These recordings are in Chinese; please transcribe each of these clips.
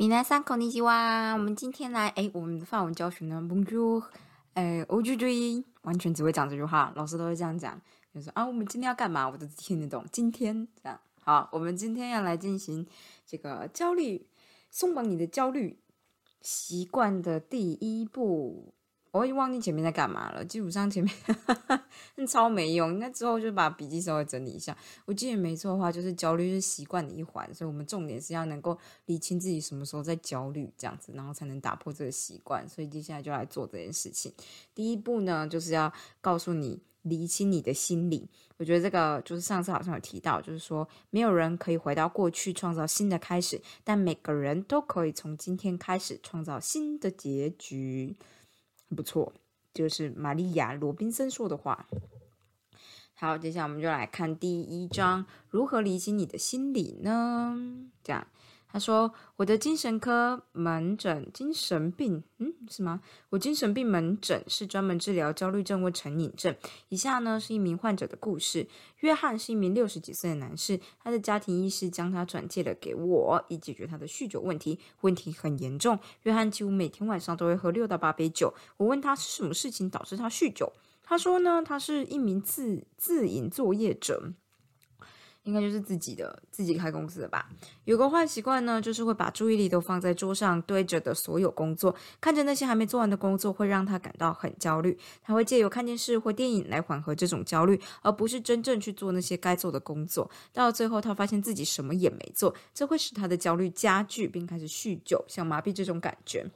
米南三口尼基哇，我们今天来哎，我们的法文教学呢，Bonjour，哎，Ojoj，完全只会讲这句话，老师都会这样讲，就说啊，我们今天要干嘛，我都听得懂。今天这样，好，我们今天要来进行这个焦虑松绑你的焦虑习惯的第一步。我已忘记前面在干嘛了，基本上前面 超没用。那之后就把笔记稍微整理一下。我记得没错的话，就是焦虑是习惯的一环，所以我们重点是要能够理清自己什么时候在焦虑，这样子，然后才能打破这个习惯。所以接下来就来做这件事情。第一步呢，就是要告诉你理清你的心理。我觉得这个就是上次好像有提到，就是说没有人可以回到过去创造新的开始，但每个人都可以从今天开始创造新的结局。不错，就是玛利亚·罗宾森说的话。好，接下来我们就来看第一章：如何理解你的心理呢？这样。他说：“我的精神科门诊，精神病，嗯，是吗？我精神病门诊是专门治疗焦虑症或成瘾症。以下呢是一名患者的故事。约翰是一名六十几岁的男士，他的家庭医师将他转介了给我，以解决他的酗酒问题。问题很严重，约翰几乎每天晚上都会喝六到八杯酒。我问他是什么事情导致他酗酒，他说呢，他是一名自自营作业者。”应该就是自己的自己开公司的吧。有个坏习惯呢，就是会把注意力都放在桌上堆着的所有工作，看着那些还没做完的工作，会让他感到很焦虑。他会借由看电视或电影来缓和这种焦虑，而不是真正去做那些该做的工作。到最后，他发现自己什么也没做，这会使他的焦虑加剧，并开始酗酒，像麻痹这种感觉。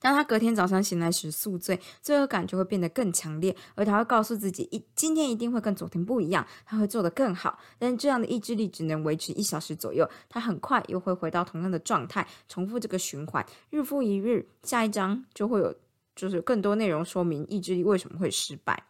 当他隔天早上醒来时宿醉，罪恶感就会变得更强烈，而他会告诉自己一今天一定会跟昨天不一样，他会做得更好。但这样的意志力只能维持一小时左右，他很快又会回到同样的状态，重复这个循环，日复一日。下一章就会有就是更多内容说明意志力为什么会失败。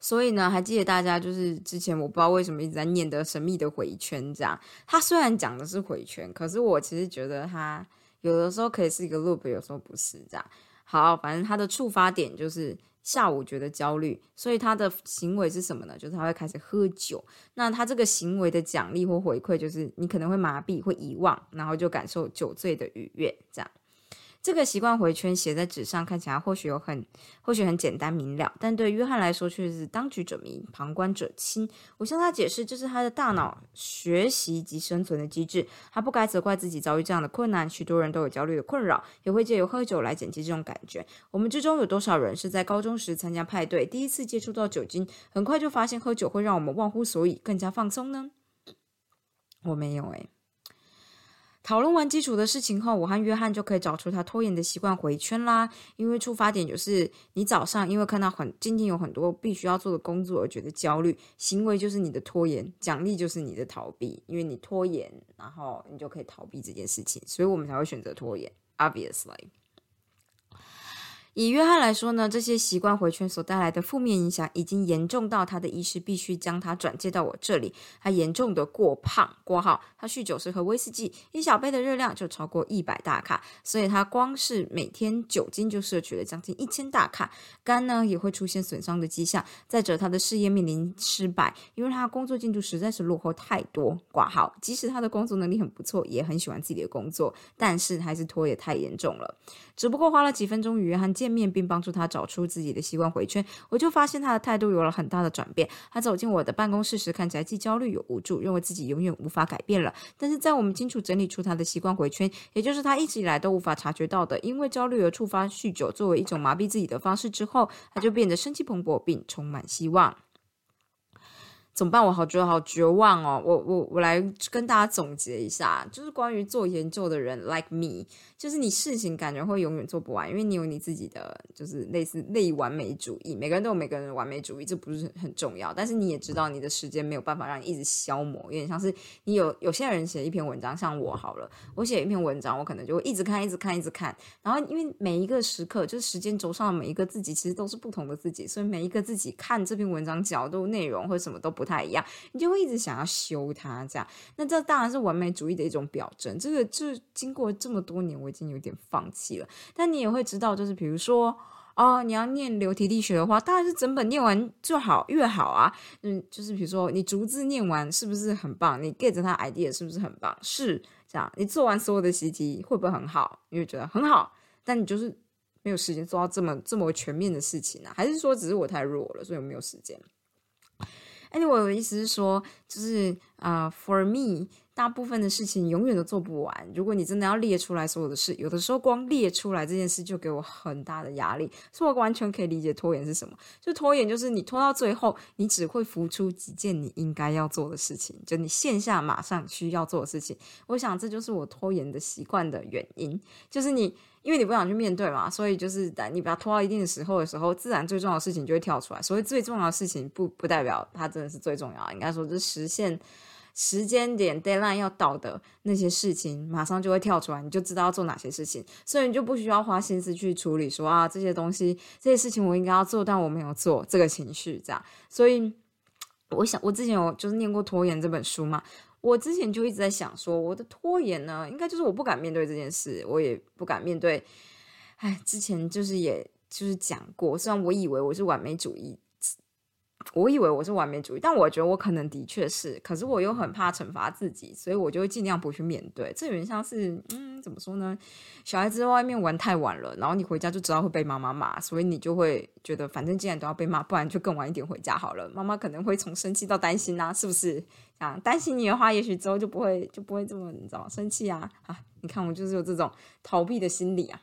所以呢，还记得大家就是之前我不知道为什么一直在念的神秘的回圈，这样他虽然讲的是回圈，可是我其实觉得他。有的时候可以是一个 loop，有时候不是这样。好，反正他的触发点就是下午觉得焦虑，所以他的行为是什么呢？就是他会开始喝酒。那他这个行为的奖励或回馈，就是你可能会麻痹、会遗忘，然后就感受酒醉的愉悦，这样。这个习惯回圈写在纸上，看起来或许有很或许很简单明了，但对约翰来说却是当局者迷，旁观者清。我向他解释，这是他的大脑学习及生存的机制，他不该责怪自己遭遇这样的困难。许多人都有焦虑的困扰，也会借由喝酒来减轻这种感觉。我们之中有多少人是在高中时参加派对，第一次接触到酒精，很快就发现喝酒会让我们忘乎所以，更加放松呢？我没有诶。讨论完基础的事情后，我和约翰就可以找出他拖延的习惯回圈啦。因为出发点就是你早上因为看到很今天有很多必须要做的工作而觉得焦虑，行为就是你的拖延，奖励就是你的逃避。因为你拖延，然后你就可以逃避这件事情，所以我们才会选择拖延。Obviously。以约翰来说呢，这些习惯回圈所带来的负面影响已经严重到他的医师必须将他转接到我这里。他严重的过胖，挂号，他酗酒时喝威士忌，一小杯的热量就超过一百大卡，所以他光是每天酒精就摄取了将近一千大卡。肝呢也会出现损伤的迹象。再者，他的事业面临失败，因为他工作进度实在是落后太多。挂号，即使他的工作能力很不错，也很喜欢自己的工作，但是还是拖也太严重了。只不过花了几分钟与约翰见。见面并帮助他找出自己的习惯回圈，我就发现他的态度有了很大的转变。他走进我的办公室时，看起来既焦虑又无助，认为自己永远无法改变了。但是在我们清楚整理出他的习惯回圈，也就是他一直以来都无法察觉到的，因为焦虑而触发酗酒作为一种麻痹自己的方式之后，他就变得生气蓬勃并充满希望。怎么办？我好觉得好绝望哦！我我我来跟大家总结一下，就是关于做研究的人，like me，就是你事情感觉会永远做不完，因为你有你自己的就是类似类完美主义，每个人都有每个人的完美主义，这不是很重要。但是你也知道，你的时间没有办法让你一直消磨，有点像是你有有些人写一篇文章，像我好了，我写一篇文章，我可能就会一直看，一直看，一直看。然后因为每一个时刻，就是时间轴上的每一个自己，其实都是不同的自己，所以每一个自己看这篇文章角度、内容或什么都不。不太一样，你就会一直想要修它，这样，那这当然是完美主义的一种表征。这个就经过这么多年，我已经有点放弃了。但你也会知道，就是比如说，哦，你要念流体力学的话，当然是整本念完就好，越好啊。嗯，就是比如说，你逐字念完是不是很棒？你 get 它 idea 是不是很棒？是。这样，你做完所有的习题会不会很好？你会觉得很好，但你就是没有时间做到这么这么全面的事情啊？还是说只是我太弱了，所以我没有时间哎，我我的意思是说，就是啊，For me。大部分的事情永远都做不完。如果你真的要列出来所有的事，有的时候光列出来这件事就给我很大的压力，所以我完全可以理解拖延是什么。就拖延就是你拖到最后，你只会浮出几件你应该要做的事情，就你线下马上需要做的事情。我想这就是我拖延的习惯的原因，就是你因为你不想去面对嘛，所以就是在你把它拖到一定的时候的时候，自然最重要的事情就会跳出来。所谓最重要的事情，不不代表它真的是最重要，应该说就是实现。时间点 deadline 要到的那些事情，马上就会跳出来，你就知道要做哪些事情，所以你就不需要花心思去处理说啊这些东西这些事情我应该要做，但我没有做这个情绪这样。所以我想，我之前有就是念过《拖延》这本书嘛，我之前就一直在想说，我的拖延呢，应该就是我不敢面对这件事，我也不敢面对。哎，之前就是也就是讲过，虽然我以为我是完美主义。我以为我是完美主义，但我觉得我可能的确是，可是我又很怕惩罚自己，所以我就会尽量不去面对。这有点像是，嗯，怎么说呢？小孩子在外面玩太晚了，然后你回家就知道会被妈妈骂，所以你就会觉得，反正既然都要被骂，不然就更晚一点回家好了。妈妈可能会从生气到担心啊，是不是？啊，担心你的话，也许之后就不会就不会这么你知道生气啊啊！你看我就是有这种逃避的心理啊。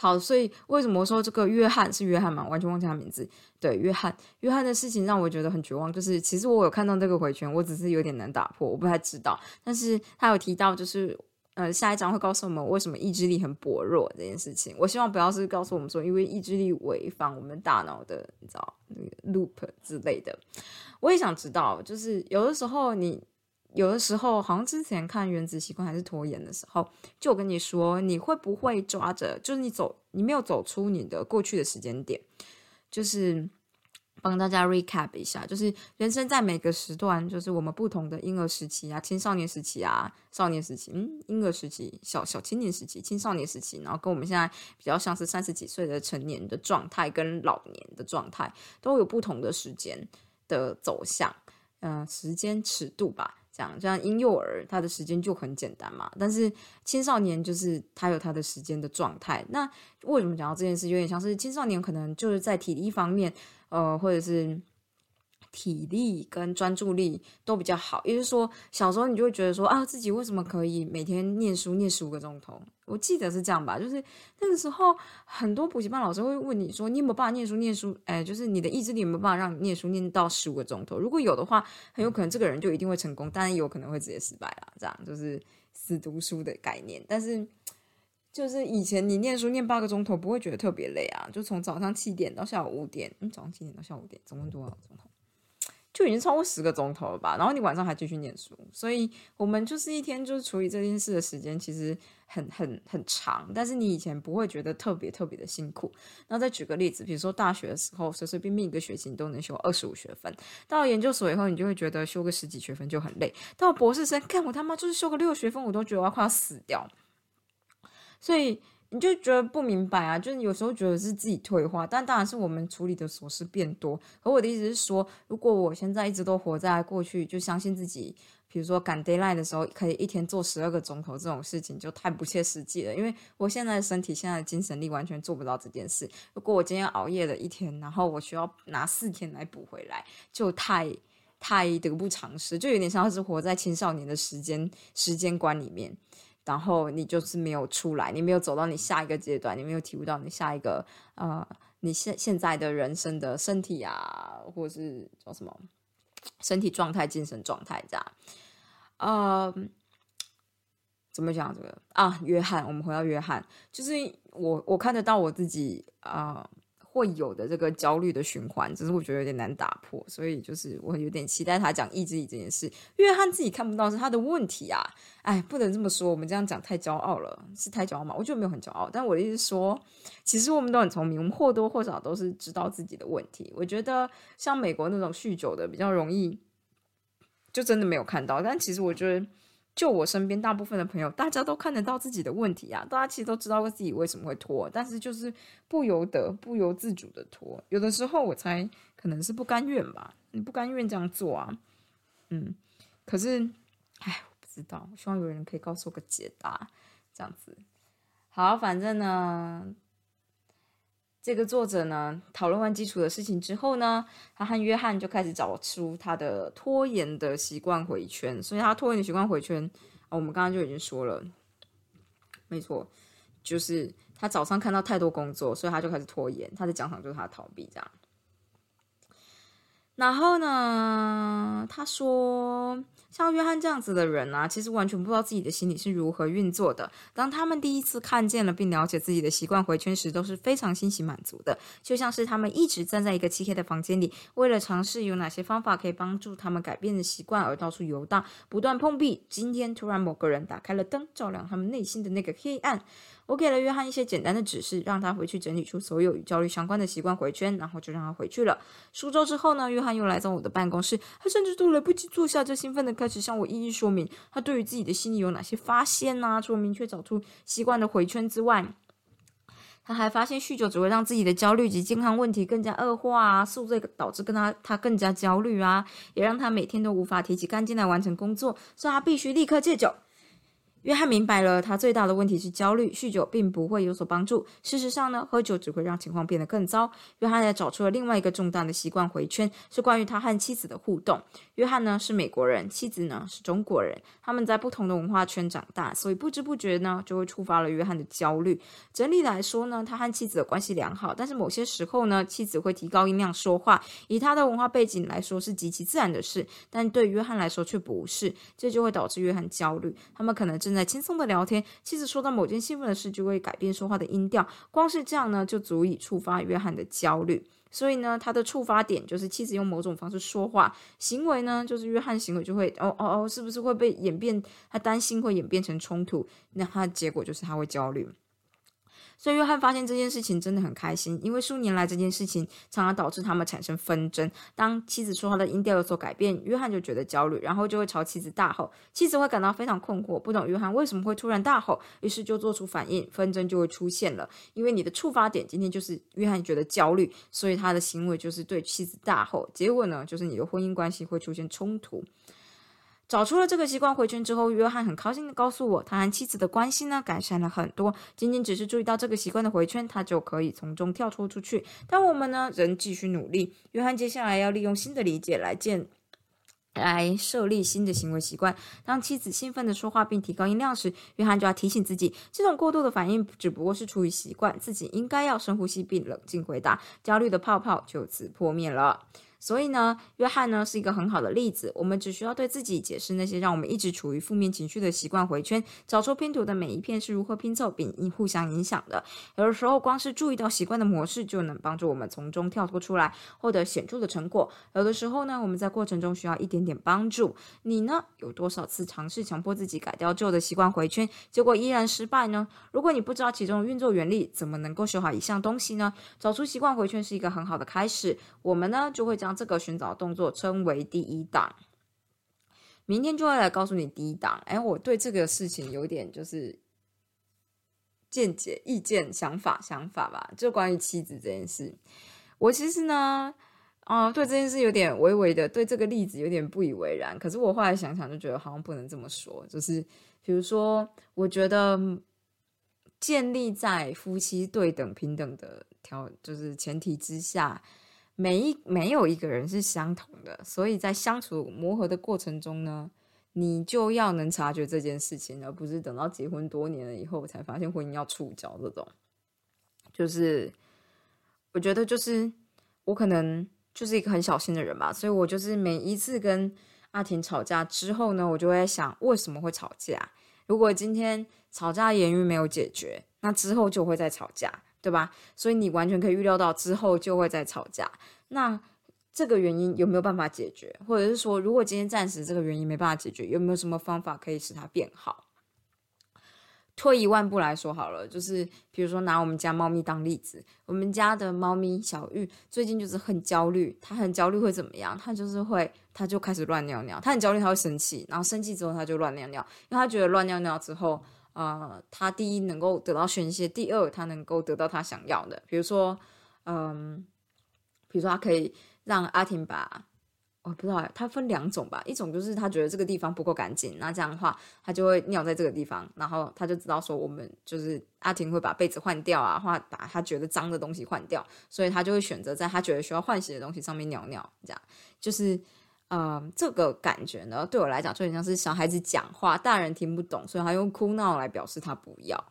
好，所以为什么说这个约翰是约翰嘛？完全忘记他名字。对，约翰，约翰的事情让我觉得很绝望。就是其实我有看到这个回圈，我只是有点难打破，我不太知道。但是他有提到，就是呃，下一章会告诉我们为什么意志力很薄弱这件事情。我希望不要是告诉我们说，因为意志力违反我们大脑的，你知道那个 loop 之类的。我也想知道，就是有的时候你。有的时候，好像之前看《原子习惯》还是拖延的时候，就我跟你说，你会不会抓着？就是你走，你没有走出你的过去的时间点。就是帮大家 recap 一下，就是人生在每个时段，就是我们不同的婴儿时期啊、青少年时期啊、少年时期，嗯，婴儿时期、小小青年时期、青少年时期，然后跟我们现在比较像是三十几岁的成年的状态跟老年的状态，都有不同的时间的走向，嗯，时间尺度吧。讲这样婴幼儿他的时间就很简单嘛，但是青少年就是他有他的时间的状态。那为什么讲到这件事，有点像是青少年可能就是在体力方面，呃，或者是。体力跟专注力都比较好，也就是说，小时候你就会觉得说啊，自己为什么可以每天念书念十五个钟头？我记得是这样吧，就是那个时候很多补习班老师会问你说，你有没有办法念书念书？哎，就是你的意志力有没有办法让你念书念到十五个钟头？如果有的话，很有可能这个人就一定会成功，当然也有可能会直接失败了。这样就是死读书的概念。但是就是以前你念书念八个钟头不会觉得特别累啊，就从早上七点到下午五点，嗯，早上七点到下午五点，总共多少钟头？就已经超过十个钟头了吧，然后你晚上还继续念书，所以我们就是一天就是处理这件事的时间其实很很很长，但是你以前不会觉得特别特别的辛苦。那再举个例子，比如说大学的时候，随随便便一个学期你都能修二十五学分，到了研究所以后，你就会觉得修个十几学分就很累。到博士生，看我他妈就是修个六学分，我都觉得我要快要死掉。所以。你就觉得不明白啊，就是有时候觉得是自己退化，但当然是我们处理的琐事变多。可我的意思是说，如果我现在一直都活在过去，就相信自己，比如说赶 d a y l i n e 的时候可以一天做十二个钟头这种事情，就太不切实际了。因为我现在身体、现在的精神力完全做不到这件事。如果我今天熬夜了一天，然后我需要拿四天来补回来，就太太得不偿失，就有点像是活在青少年的时间时间观里面。然后你就是没有出来，你没有走到你下一个阶段，你没有体悟到你下一个呃，你现现在的人生的身体啊，或者是叫什么身体状态、精神状态这样。呃，怎么讲这个啊？约翰，我们回到约翰，就是我我看得到我自己啊。会有的这个焦虑的循环，只是我觉得有点难打破，所以就是我有点期待他讲意志力这件事。约翰自己看不到是他的问题啊，哎，不能这么说，我们这样讲太骄傲了，是太骄傲吗？我觉得没有很骄傲，但我的意思说，其实我们都很聪明，我们或多或少都是知道自己的问题。我觉得像美国那种酗酒的比较容易，就真的没有看到，但其实我觉得。就我身边大部分的朋友，大家都看得到自己的问题啊，大家其实都知道自己为什么会拖，但是就是不由得、不由自主的拖。有的时候我猜可能是不甘愿吧，你不甘愿这样做啊，嗯。可是，哎，我不知知道，希望有人可以告诉我个解答。这样子，好，反正呢，这个作者呢讨论完基础的事情之后呢，他和约翰就开始找出他的拖延的习惯回圈。所以他拖延的习惯回圈，我们刚刚就已经说了，没错，就是他早上看到太多工作，所以他就开始拖延。他的奖赏就是他逃避这样。然后呢，他说。像约翰这样子的人啊，其实完全不知道自己的心理是如何运作的。当他们第一次看见了并了解自己的习惯回圈时，都是非常欣喜满足的，就像是他们一直站在一个漆黑的房间里，为了尝试有哪些方法可以帮助他们改变的习惯而到处游荡，不断碰壁。今天突然某个人打开了灯，照亮他们内心的那个黑暗。我给了约翰一些简单的指示，让他回去整理出所有与焦虑相关的习惯回圈，然后就让他回去了。数周之后呢，约翰又来到我的办公室，他甚至都来不及坐下，就兴奋的开始向我一一说明他对于自己的心理有哪些发现呢？除了明确找出习惯的回圈之外，他还发现酗酒只会让自己的焦虑及健康问题更加恶化啊，宿醉导致跟他他更加焦虑啊，也让他每天都无法提起干劲来完成工作，所以他必须立刻戒酒。约翰明白了，他最大的问题是焦虑，酗酒并不会有所帮助。事实上呢，喝酒只会让情况变得更糟。约翰也找出了另外一个重大的习惯回圈，是关于他和妻子的互动。约翰呢是美国人，妻子呢是中国人，他们在不同的文化圈长大，所以不知不觉呢就会触发了约翰的焦虑。整体来说呢，他和妻子的关系良好，但是某些时候呢，妻子会提高音量说话，以他的文化背景来说是极其自然的事，但对约翰来说却不是，这就会导致约翰焦虑。他们可能正在轻松的聊天，妻子说到某件兴奋的事，就会改变说话的音调，光是这样呢，就足以触发约翰的焦虑。所以呢，他的触发点就是妻子用某种方式说话，行为呢，就是约翰行为就会哦哦哦，是不是会被演变？他担心会演变成冲突，那他的结果就是他会焦虑。所以约翰发现这件事情真的很开心，因为数年来这件事情常常导致他们产生纷争。当妻子说话的音调有所改变，约翰就觉得焦虑，然后就会朝妻子大吼。妻子会感到非常困惑，不懂约翰为什么会突然大吼，于是就做出反应，纷争就会出现了。因为你的触发点今天就是约翰觉得焦虑，所以他的行为就是对妻子大吼，结果呢就是你的婚姻关系会出现冲突。找出了这个习惯回圈之后，约翰很高兴的告诉我，他和妻子的关系呢改善了很多。仅仅只是注意到这个习惯的回圈，他就可以从中跳脱出去。但我们呢仍继续努力。约翰接下来要利用新的理解来建，来设立新的行为习惯。当妻子兴奋的说话并提高音量时，约翰就要提醒自己，这种过度的反应只不过是出于习惯，自己应该要深呼吸并冷静回答。焦虑的泡泡就此破灭了。所以呢，约翰呢是一个很好的例子。我们只需要对自己解释那些让我们一直处于负面情绪的习惯回圈，找出拼图的每一片是如何拼凑并互相影响的。有的时候，光是注意到习惯的模式，就能帮助我们从中跳脱出来，获得显著的成果。有的时候呢，我们在过程中需要一点点帮助。你呢，有多少次尝试强迫自己改掉旧的习惯回圈，结果依然失败呢？如果你不知道其中的运作原理，怎么能够修好一项东西呢？找出习惯回圈是一个很好的开始。我们呢，就会将这个寻找动作称为第一档，明天就会来告诉你第一档。哎，我对这个事情有点就是见解、意见、想法、想法吧。就关于妻子这件事，我其实呢，啊，对这件事有点微微的对这个例子有点不以为然。可是我后来想想，就觉得好像不能这么说。就是比如说，我觉得建立在夫妻对等平等的条，就是前提之下。每一没有一个人是相同的，所以在相处磨合的过程中呢，你就要能察觉这件事情，而不是等到结婚多年了以后才发现婚姻要触礁这种。就是我觉得，就是我可能就是一个很小心的人吧，所以我就是每一次跟阿婷吵架之后呢，我就会想为什么会吵架？如果今天吵架言语没有解决，那之后就会再吵架。对吧？所以你完全可以预料到之后就会再吵架。那这个原因有没有办法解决？或者是说，如果今天暂时这个原因没办法解决，有没有什么方法可以使它变好？退一万步来说好了，就是比如说拿我们家猫咪当例子，我们家的猫咪小玉最近就是很焦虑，它很焦虑会怎么样？它就是会，它就开始乱尿尿。它很焦虑，它会生气，然后生气之后它就乱尿尿，因为它觉得乱尿尿之后。呃，他第一能够得到宣泄，第二他能够得到他想要的，比如说，嗯，比如说他可以让阿婷把我不知道，它分两种吧。一种就是他觉得这个地方不够干净，那这样的话，他就会尿在这个地方，然后他就知道说我们就是阿婷会把被子换掉啊，或把他觉得脏的东西换掉，所以他就会选择在他觉得需要换洗的东西上面尿尿。这样就是，呃，这个感觉呢，对我来讲就很像是小孩子讲话，大人听不懂，所以他用哭闹来表示他不要。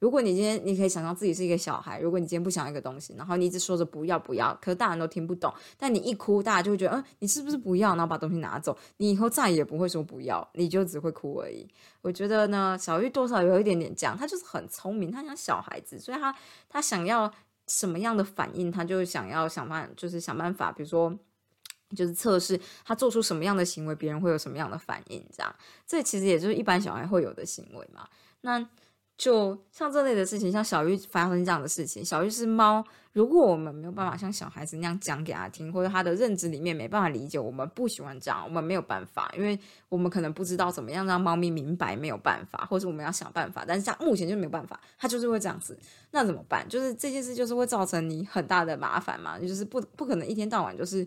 如果你今天你可以想象自己是一个小孩，如果你今天不想一个东西，然后你一直说着不要不要，可是大人都听不懂，但你一哭，大家就会觉得，嗯，你是不是不要，然后把东西拿走？你以后再也不会说不要，你就只会哭而已。我觉得呢，小玉多少有一点点这样，他就是很聪明，他像小孩子，所以他他想要什么样的反应，他就想要想办，就是想办法，比如说就是测试他做出什么样的行为，别人会有什么样的反应，这样，这其实也就是一般小孩会有的行为嘛。那。就像这类的事情，像小玉发生这样的事情，小玉是猫。如果我们没有办法像小孩子那样讲给他听，或者他的认知里面没办法理解，我们不喜欢这样，我们没有办法，因为我们可能不知道怎么样让猫咪明白，没有办法，或者我们要想办法，但是像目前就没有办法，它就是会这样子，那怎么办？就是这件事就是会造成你很大的麻烦嘛，就是不不可能一天到晚就是。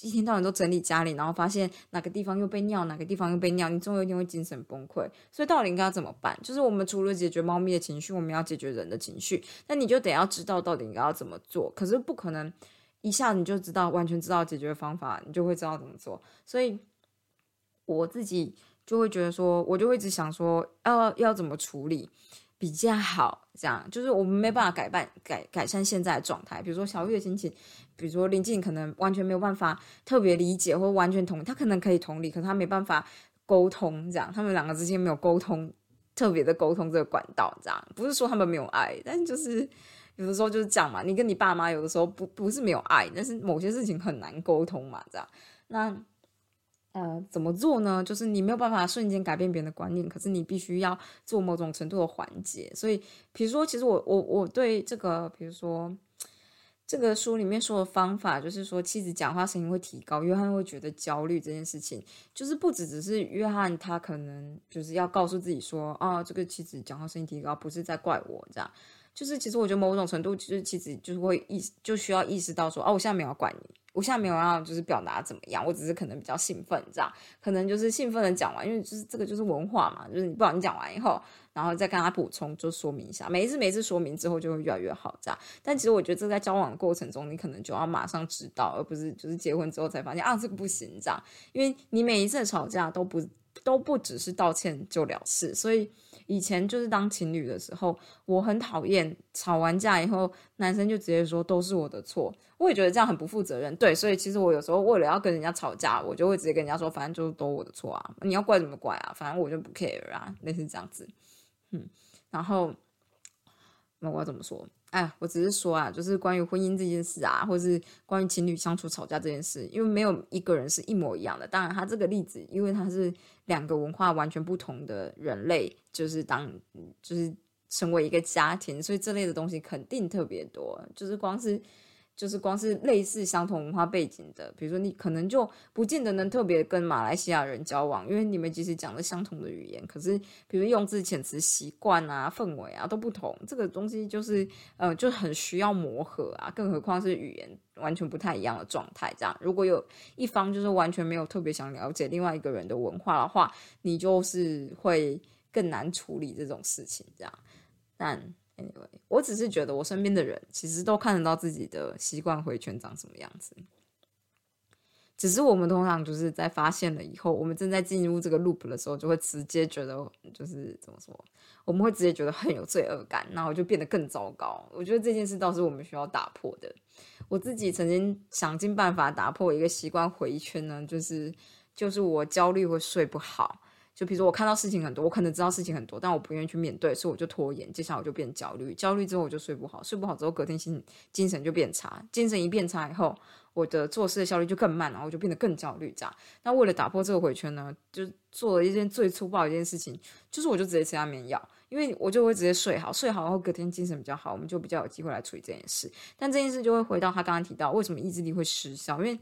一天到晚都整理家里，然后发现哪个地方又被尿，哪个地方又被尿，你总有一天会精神崩溃。所以到底应该要怎么办？就是我们除了解决猫咪的情绪，我们要解决人的情绪。那你就得要知道到底应该要怎么做。可是不可能一下你就知道完全知道解决方法，你就会知道怎么做。所以我自己就会觉得说，我就会一直想说，要要怎么处理。比较好，这样就是我们没办法改办改改善现在的状态。比如说小玉的心情，比如说林静可能完全没有办法特别理解或完全同，他可能可以同理，可是他没办法沟通，这样他们两个之间没有沟通特别的沟通这个管道，这样不是说他们没有爱，但就是有的时候就是这样嘛。你跟你爸妈有的时候不不是没有爱，但是某些事情很难沟通嘛，这样那。呃，怎么做呢？就是你没有办法瞬间改变别人的观念，可是你必须要做某种程度的缓解。所以，比如说，其实我我我对这个，比如说这个书里面说的方法，就是说妻子讲话声音会提高，约翰会觉得焦虑这件事情，就是不只只是约翰他可能就是要告诉自己说，啊，这个妻子讲话声音提高不是在怪我这样，就是其实我觉得某种程度就是妻子就是会意就需要意识到说，哦，我现在没有怪你。我现在没有要就是表达怎么样，我只是可能比较兴奋，这样可能就是兴奋的讲完，因为就是这个就是文化嘛，就是你不管你讲完以后，然后再跟他补充，就说明一下，每一次每一次说明之后就会越来越好，这样。但其实我觉得这在交往的过程中，你可能就要马上知道，而不是就是结婚之后才发现啊这个不行这样，因为你每一次吵架都不都不只是道歉就了事，所以。以前就是当情侣的时候，我很讨厌吵完架以后，男生就直接说都是我的错。我也觉得这样很不负责任。对，所以其实我有时候为了要跟人家吵架，我就会直接跟人家说，反正就是都我的错啊，你要怪怎么怪啊，反正我就不 care 啊，类似这样子。嗯，然后那我要怎么说？哎，我只是说啊，就是关于婚姻这件事啊，或是关于情侣相处吵架这件事，因为没有一个人是一模一样的。当然，他这个例子，因为他是两个文化完全不同的人类，就是当就是成为一个家庭，所以这类的东西肯定特别多。就是光是。就是光是类似相同文化背景的，比如说你可能就不见得能特别跟马来西亚人交往，因为你们即使讲了相同的语言，可是比如用字遣词习惯啊、氛围啊都不同，这个东西就是呃就很需要磨合啊，更何况是语言完全不太一样的状态。这样如果有一方就是完全没有特别想了解另外一个人的文化的话，你就是会更难处理这种事情。这样，但。Anyway，我只是觉得我身边的人其实都看得到自己的习惯回圈长什么样子，只是我们通常就是在发现了以后，我们正在进入这个 loop 的时候，就会直接觉得就是怎么说，我们会直接觉得很有罪恶感，然后就变得更糟糕。我觉得这件事倒是我们需要打破的。我自己曾经想尽办法打破一个习惯回圈呢，就是就是我焦虑会睡不好。就比如说，我看到事情很多，我可能知道事情很多，但我不愿意去面对，所以我就拖延。接下来我就变焦虑，焦虑之后我就睡不好，睡不好之后隔天心精神就变差，精神一变差以后，我的做事的效率就更慢，然后我就变得更焦虑。这样，那为了打破这个回圈呢，就做了一件最粗暴的一件事情，就是我就直接吃安眠药，因为我就会直接睡好，睡好后隔天精神比较好，我们就比较有机会来处理这件事。但这件事就会回到他刚刚提到，为什么意志力会失效，因为。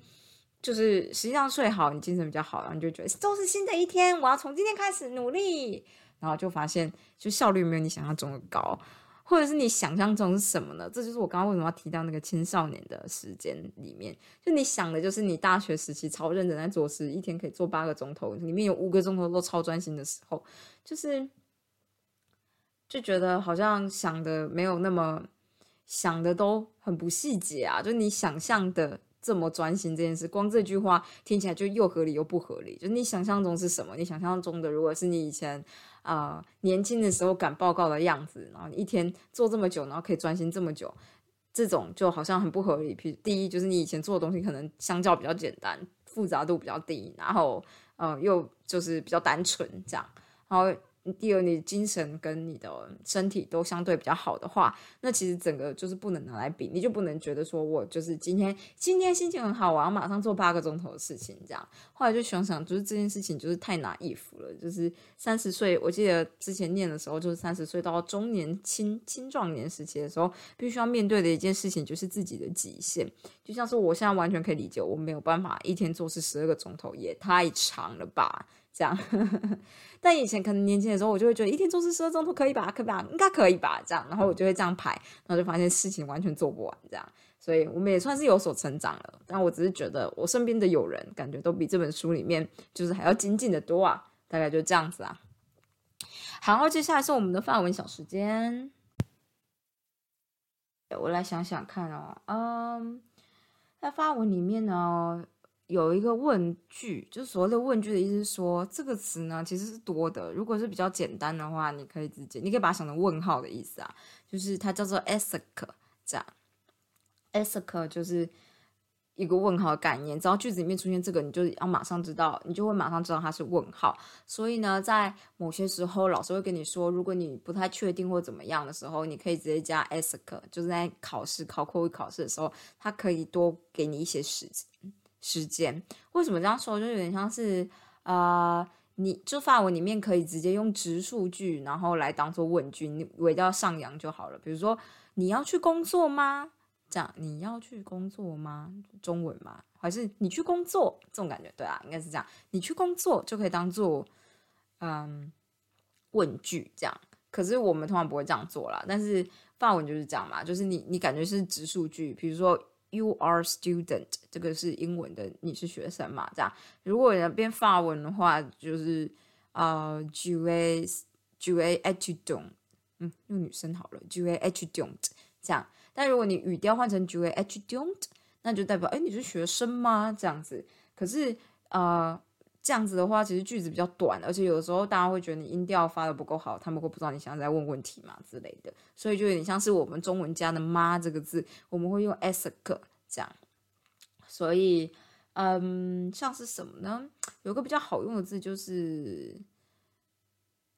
就是实际上睡好，你精神比较好，然后你就觉得都是新的一天，我要从今天开始努力，然后就发现就效率没有你想象中的高。或者是你想象中是什么呢？这就是我刚刚为什么要提到那个青少年的时间里面，就你想的就是你大学时期超认真在做事，一天可以做八个钟头，里面有五个钟头都超专心的时候，就是就觉得好像想的没有那么想的都很不细节啊，就你想象的这么专心这件事，光这句话听起来就又合理又不合理。就你想象中是什么？你想象中的如果是你以前。啊，年轻的时候赶报告的样子，然后你一天做这么久，然后可以专心这么久，这种就好像很不合理。譬如第一，就是你以前做的东西可能相较比较简单，复杂度比较低，然后呃，又就是比较单纯这样，然后。第二，你精神跟你的身体都相对比较好的话，那其实整个就是不能拿来比，你就不能觉得说我就是今天今天心情很好，我要马上做八个钟头的事情这样。后来就想想，就是这件事情就是太拿衣服了，就是三十岁，我记得之前念的时候，就是三十岁到中年青青壮年时期的时候，必须要面对的一件事情就是自己的极限。就像是我现在完全可以理解，我没有办法一天做事十二个钟头，也太长了吧。这样，但以前可能年轻的时候，我就会觉得一天做事十二钟头可以吧，可以吧，应该可以吧，这样，然后我就会这样排，然后就发现事情完全做不完，这样，所以我们也算是有所成长了。但我只是觉得我身边的友人感觉都比这本书里面就是还要精进的多啊，大概就这样子啊。好，接下来是我们的范文小时间，我来想想看哦，嗯，在发文里面呢。有一个问句，就是所谓的问句的意思是说，这个词呢其实是多的。如果是比较简单的话，你可以直接，你可以把它想成问号的意思啊，就是它叫做 ask 这样，ask 就是一个问号的概念。只要句子里面出现这个，你就要马上知道，你就会马上知道它是问号。所以呢，在某些时候，老师会跟你说，如果你不太确定或怎么样的时候，你可以直接加 ask，就是在考试考口语考试的时候，它可以多给你一些时间。时间为什么这样说？就有点像是，呃，你就发文里面可以直接用直述句，然后来当做问句，你尾调上扬就好了。比如说，你要去工作吗？这样，你要去工作吗？中文吗？还是你去工作？这种感觉，对啊，应该是这样。你去工作就可以当做，嗯，问句这样。可是我们通常不会这样做啦。但是发文就是这样嘛，就是你你感觉是直述句，比如说。You are student，这个是英文的，你是学生嘛？这样，如果要变法文的话，就是啊，tu es，tu es étudiant，嗯，用女生好了，tu es étudiant，这样。但如果你语调换成 tu es étudiant，那就代表，哎，你是学生吗？这样子。可是，呃，这样子的话，其实句子比较短，而且有的时候大家会觉得你音调发的不够好，他们会不知道你想在问问题嘛之类的。所以就有点像是我们中文加的“妈”这个字，我们会用 ask 这样。所以，嗯，像是什么呢？有个比较好用的字就是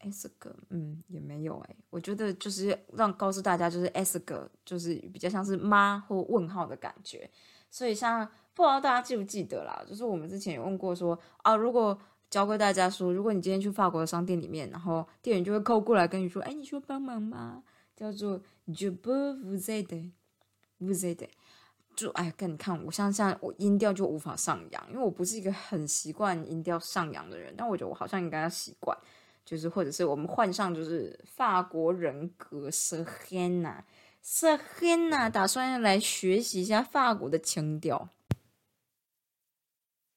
ask，嗯，也没有哎。我觉得就是让告诉大家，就是 ask，就是比较像是“妈”或问号的感觉。所以，像不知道大家记不记得啦？就是我们之前有问过说啊，如果教给大家说，如果你今天去法国的商店里面，然后店员就会扣过来跟你说，哎，你需要帮忙吗？叫做 Je peux vous aider，vous aider，就哎，跟你看，我像像我音调就无法上扬，因为我不是一个很习惯音调上扬的人。但我觉得我好像应该要习惯，就是或者是我们换上就是法国人格 s e h e n a s e h e n a 打算要来学习一下法国的腔调。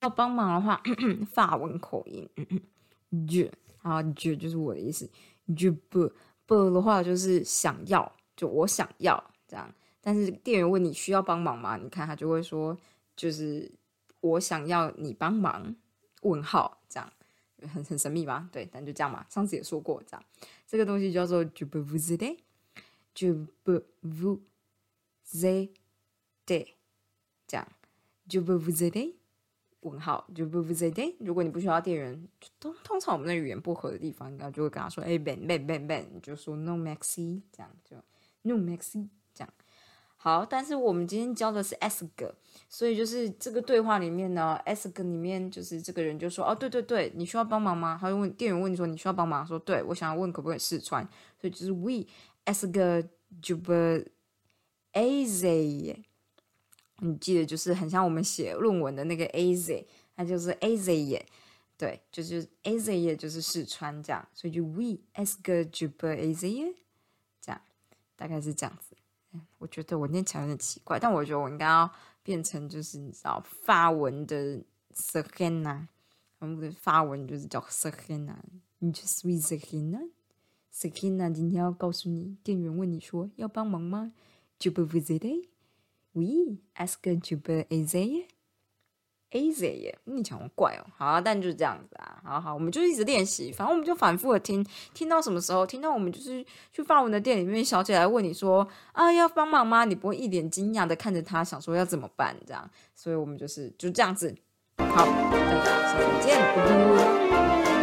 要帮忙的话，法文口音，je，好，je 就是我的意思，je peux。不的话就是想要，就我想要这样。但是店员问你需要帮忙吗？你看他就会说，就是我想要你帮忙。问号这样，很很神秘吧？对，但就这样嘛。上次也说过这样，这个东西叫做 je peux vous aider，je peux vous aider，这样 je peux vous aider。问号就不不在对，如果你不需要店员，通通常我们的语言不合的地方，应该就会跟他说：“哎，ben ben ben ben，就说 no maxi，这样就 no maxi，这样好。但是我们今天教的是 ask，所以就是这个对话里面呢，ask 里面就是这个人就说：“哦，对对对，你需要帮忙吗？”他就问店员问你说：“你需要帮忙？”说：“对，我想要问可不可以试穿。”所以就是 we ask 就不 easy。你记得就是很像我们写论文的那个 A Z，它就是 A Z 耶，对，就是 A Z 耶，就是试穿这样，所以就 We ask j u b e A Z 耶，这样大概是这样子。我觉得我念起来有点奇怪，但我觉得我应该要变成就是你知道法文的 s e h e n a 我们的法文就是叫 s e h e n a 你去 sweet s e h e n a s e h e n a 今天要告诉你，店员问你说要帮忙吗？Je peux vous aider？Oui，est-ce que tu peux aider？Easy，你讲我怪哦，好啊，但就是这样子啊，好好，我们就一直练习，反正我们就反复的听，听到什么时候，听到我们就是去发文的店里面，小姐来问你说啊要帮忙吗？你不会一脸惊讶的看着他，想说要怎么办这样，所以我们就是就这样子，好，大家下次见，拜拜。